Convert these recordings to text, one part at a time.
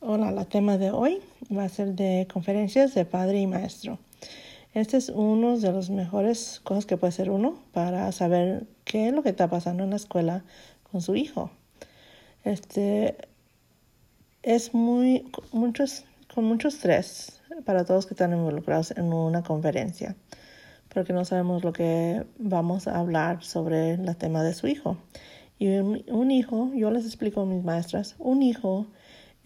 Hola, la tema de hoy va a ser de conferencias de padre y maestro. Este es uno de los mejores cosas que puede hacer uno para saber qué es lo que está pasando en la escuela con su hijo. Este es muy muchos con mucho estrés para todos que están involucrados en una conferencia, porque no sabemos lo que vamos a hablar sobre el tema de su hijo. Y un, un hijo, yo les explico a mis maestras, un hijo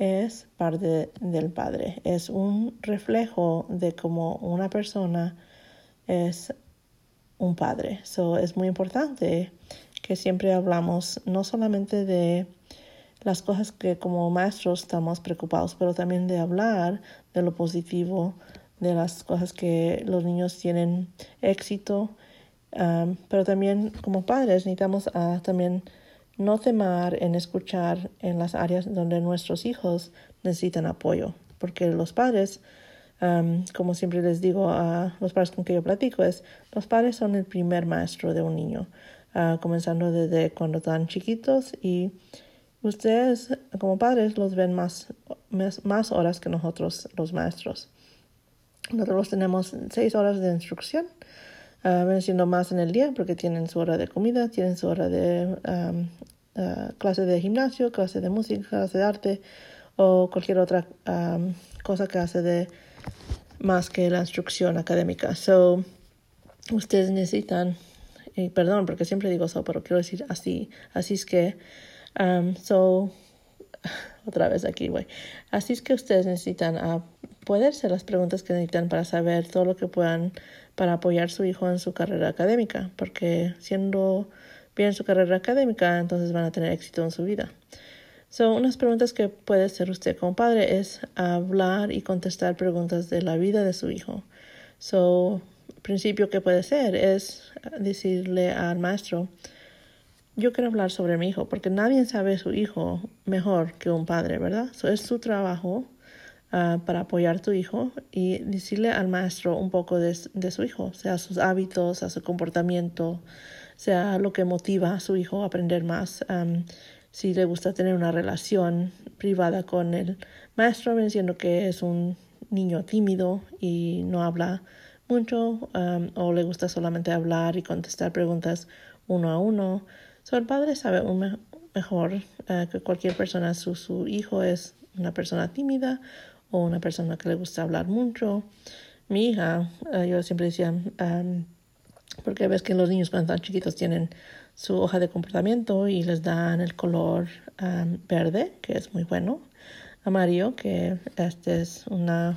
es parte del Padre, es un reflejo de cómo una persona es un padre. So, es muy importante que siempre hablamos no solamente de las cosas que como maestros estamos preocupados, pero también de hablar de lo positivo, de las cosas que los niños tienen éxito, um, pero también como padres necesitamos uh, también no temar en escuchar en las áreas donde nuestros hijos necesitan apoyo, porque los padres, como siempre les digo a los padres con que yo platico, es los padres son el primer maestro de un niño, ah, comenzando desde cuando están chiquitos y ustedes como padres los ven más, más, horas que nosotros los maestros. Nosotros tenemos seis horas de instrucción, uh, siendo más en el día porque tienen su hora de comida, tienen su hora de uh, clase de gimnasio, clase de música, clase de arte o cualquier otra cosa que hace de más que la instrucción académica. So, ustedes necesitan, perdón porque siempre digo eso, pero quiero decir así, así es que, so, otra vez aquí, güey. Así es que ustedes necesitan uh, poder hacer las preguntas que necesitan para saber todo lo que puedan para apoyar a su hijo en su carrera académica, porque siendo bien su carrera académica, entonces van a tener éxito en su vida. So, unas preguntas que puede hacer usted como padre es hablar y contestar preguntas de la vida de su hijo. So, principio que puede ser es decirle al maestro, yo quiero hablar sobre mi hijo, porque nadie sabe su hijo mejor que un padre, ¿verdad? So, es su trabajo ah, para apoyar a tu hijo y decirle al maestro un poco de, su hijo, sea sus hábitos, a su comportamiento, sea lo que motiva a su hijo a aprender más. si le gusta tener una relación privada con el maestro, diciendo que es un niño tímido y no habla mucho, o le gusta solamente hablar y contestar preguntas uno a uno. So, el padre sabe un mejor eh, que cualquier persona, su, su hijo es una persona tímida o una persona que le gusta hablar mucho. Mi hija, eh, yo siempre decía, porque ves que los niños cuando están chiquitos tienen su hoja de comportamiento y les dan el color um, verde, que es muy bueno, amarillo, que este es un uh,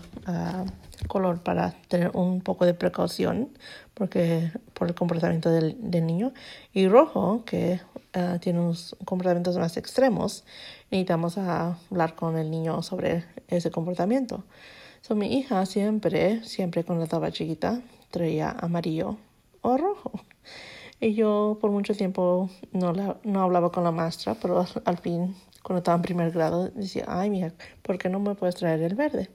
color para tener un poco de precaución porque por el comportamiento del, niño, y rojo, que uh, tiene unos comportamientos más extremos, necesitamos hablar con el niño sobre ese comportamiento. So, mi hija siempre, siempre cuando estaba chiquita, traía amarillo o rojo. Y yo por mucho tiempo no, no hablaba con la maestra, pero al, fin, cuando estaba en primer grado, decía, ay, mija, ¿por qué no me puedes traer el verde?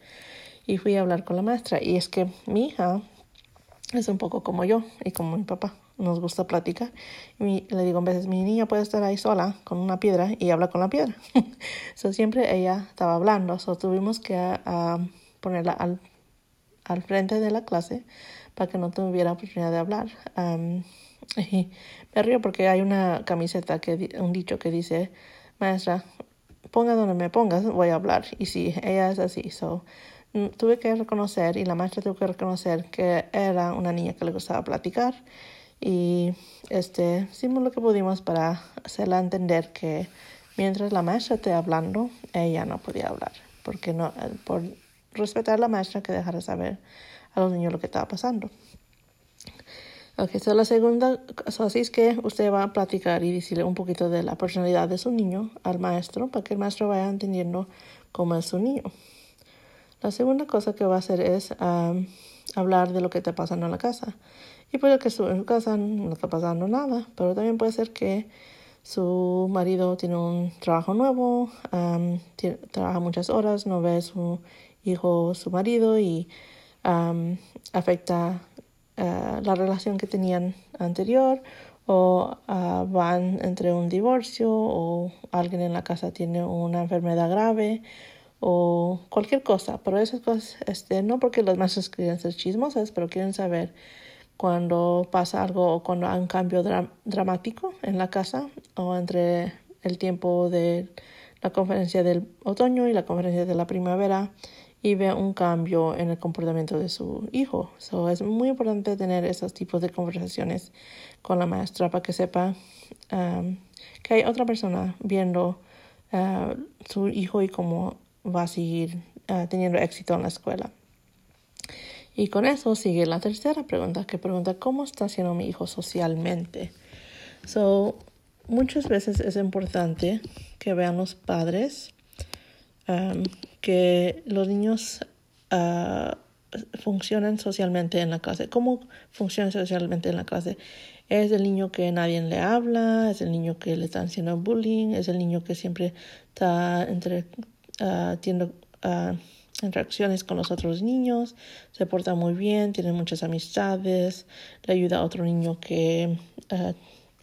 Y fui a hablar con la maestra. Y es que mi hija es un poco como yo y como mi papá. Nos gusta platicar. Y le digo a veces, mi niña puede estar ahí sola con una piedra y habla con la piedra. so, siempre ella estaba hablando. So, tuvimos que ah, ponerla al, al frente de la clase para que no tuviera oportunidad de hablar. y me río porque hay una camiseta, que un dicho que dice, maestra, ponga donde me pongas, voy a hablar. Y sí, ella es así. So, mm, tuve que reconocer, y la maestra tuvo que reconocer que era una niña que le gustaba platicar. Y este, hicimos lo que pudimos para hacerla entender que mientras la maestra esté hablando, ella no podía hablar. Porque no, por respetar a la maestra que dejara saber a los niños lo que estaba pasando. Ok, so la segunda, así es que usted va a platicar y decirle un poquito de la personalidad de su niño al maestro para que el maestro vaya entendiendo cómo es su niño. La segunda cosa que va a hacer es hablar de lo que está pasando en la casa. Y puede que su, en su casa no está pasando nada, pero también puede ser que su marido tiene un trabajo nuevo, trabaja muchas horas, no ve a su hijo, su marido y afecta uh, la relación que tenían anterior o uh, van entre un divorcio o alguien en la casa tiene una enfermedad grave o cualquier cosa. Pero esas cosas, este, no porque los maestros quieren ser chismosas, pero quieren saber cuando pasa algo o cuando hay un cambio dramático en la casa o entre el tiempo de la conferencia del otoño y la conferencia de la primavera y ve un cambio en el comportamiento de su hijo. So, es muy importante tener esos tipos de conversaciones con la maestra para que sepa um, que hay otra persona viendo uh, su hijo y cómo va a seguir uh, teniendo éxito en la escuela. Y con eso sigue la tercera pregunta, que pregunta cómo está haciendo mi hijo socialmente. So, muchas veces es importante que vean los padres um, que los niños uh, funcionan socialmente en la clase. ¿Cómo funcionan socialmente en la clase? Es el niño que nadie le habla, es el niño que le están haciendo bullying, es el niño que siempre está entre, uh, interacciones con los otros niños, se porta muy bien, tiene muchas amistades, le ayuda a otro niño que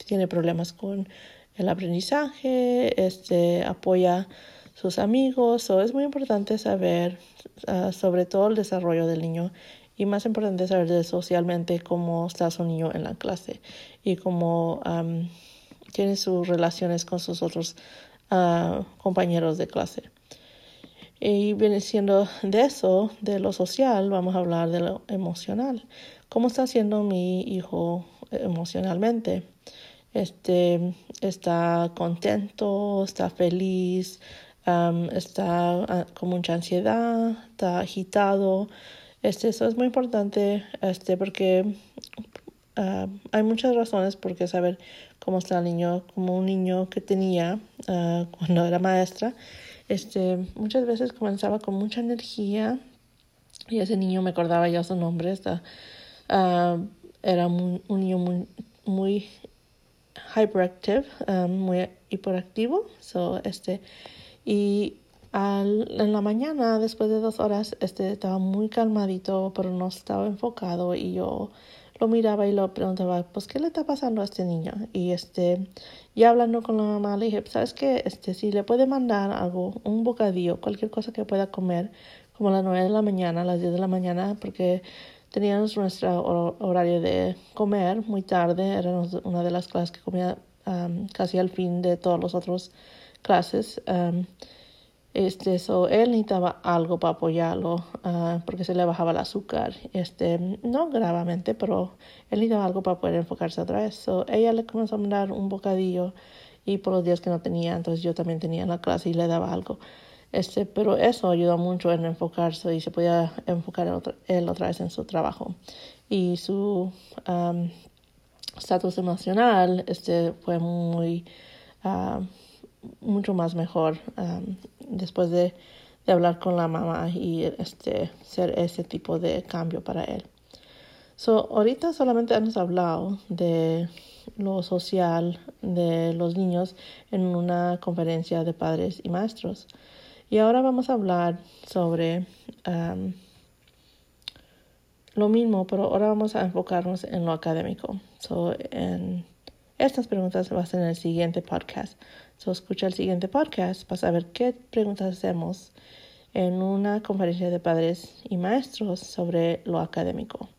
tiene problemas con el aprendizaje, este, apoya sus amigos. o es muy importante saber uh, sobre todo el desarrollo del niño y más importante saber de socialmente cómo está su niño en la clase y cómo tiene sus relaciones con sus otros uh, compañeros de clase. Y viene siendo de eso, de lo social, vamos a hablar de lo emocional. ¿Cómo está siendo mi hijo emocionalmente? Este, está contento, está feliz, está ah, con mucha ansiedad, está agitado. Este, eso es muy importante este, porque ah, hay muchas razones por qué saber cómo está el niño, como un niño que tenía uh, cuando era maestra. Este, muchas veces comenzaba con mucha energía y ese niño me acordaba ya su nombre. Está, era un niño muy, muy hyperactive, muy hiperactivo. So, este, y al, en la mañana, después de dos horas, este estaba muy calmadito, pero no estaba enfocado y yo lo miraba y lo preguntaba, pues, ¿qué le está pasando a este niño? Y este, ya hablando con la mamá, le dije, ¿sabes qué? Este, si le puede mandar algo, un bocadillo, cualquier cosa que pueda comer, como a las nueve de la mañana, a las diez de la mañana, porque teníamos nuestro horario de comer muy tarde, era una de las clases que comía casi al fin de todos los otros clases. Um, este, so, él necesitaba algo para apoyarlo uh, porque se le bajaba el azúcar. Este, no gravemente, pero él necesitaba algo para poder enfocarse otra vez. So, ella le comenzó a mandar un bocadillo y por los días que no tenía, entonces yo también tenía la clase y le daba algo. Este, pero eso ayudó mucho en enfocarse y se podía enfocar él otra vez en su trabajo. Y su um, estatus emocional este, fue muy... Uh, mucho más mejor después de, de, hablar con la mamá y este, ser ese tipo de cambio para él. So, ahorita solamente hemos hablado de lo social de los niños en una conferencia de padres y maestros. Y ahora vamos a hablar sobre lo mismo, pero ahora vamos a enfocarnos en lo académico. So, en estas preguntas van a ser en el siguiente podcast. So, escucha el siguiente podcast para saber qué preguntas hacemos en una conferencia de padres y maestros sobre lo académico.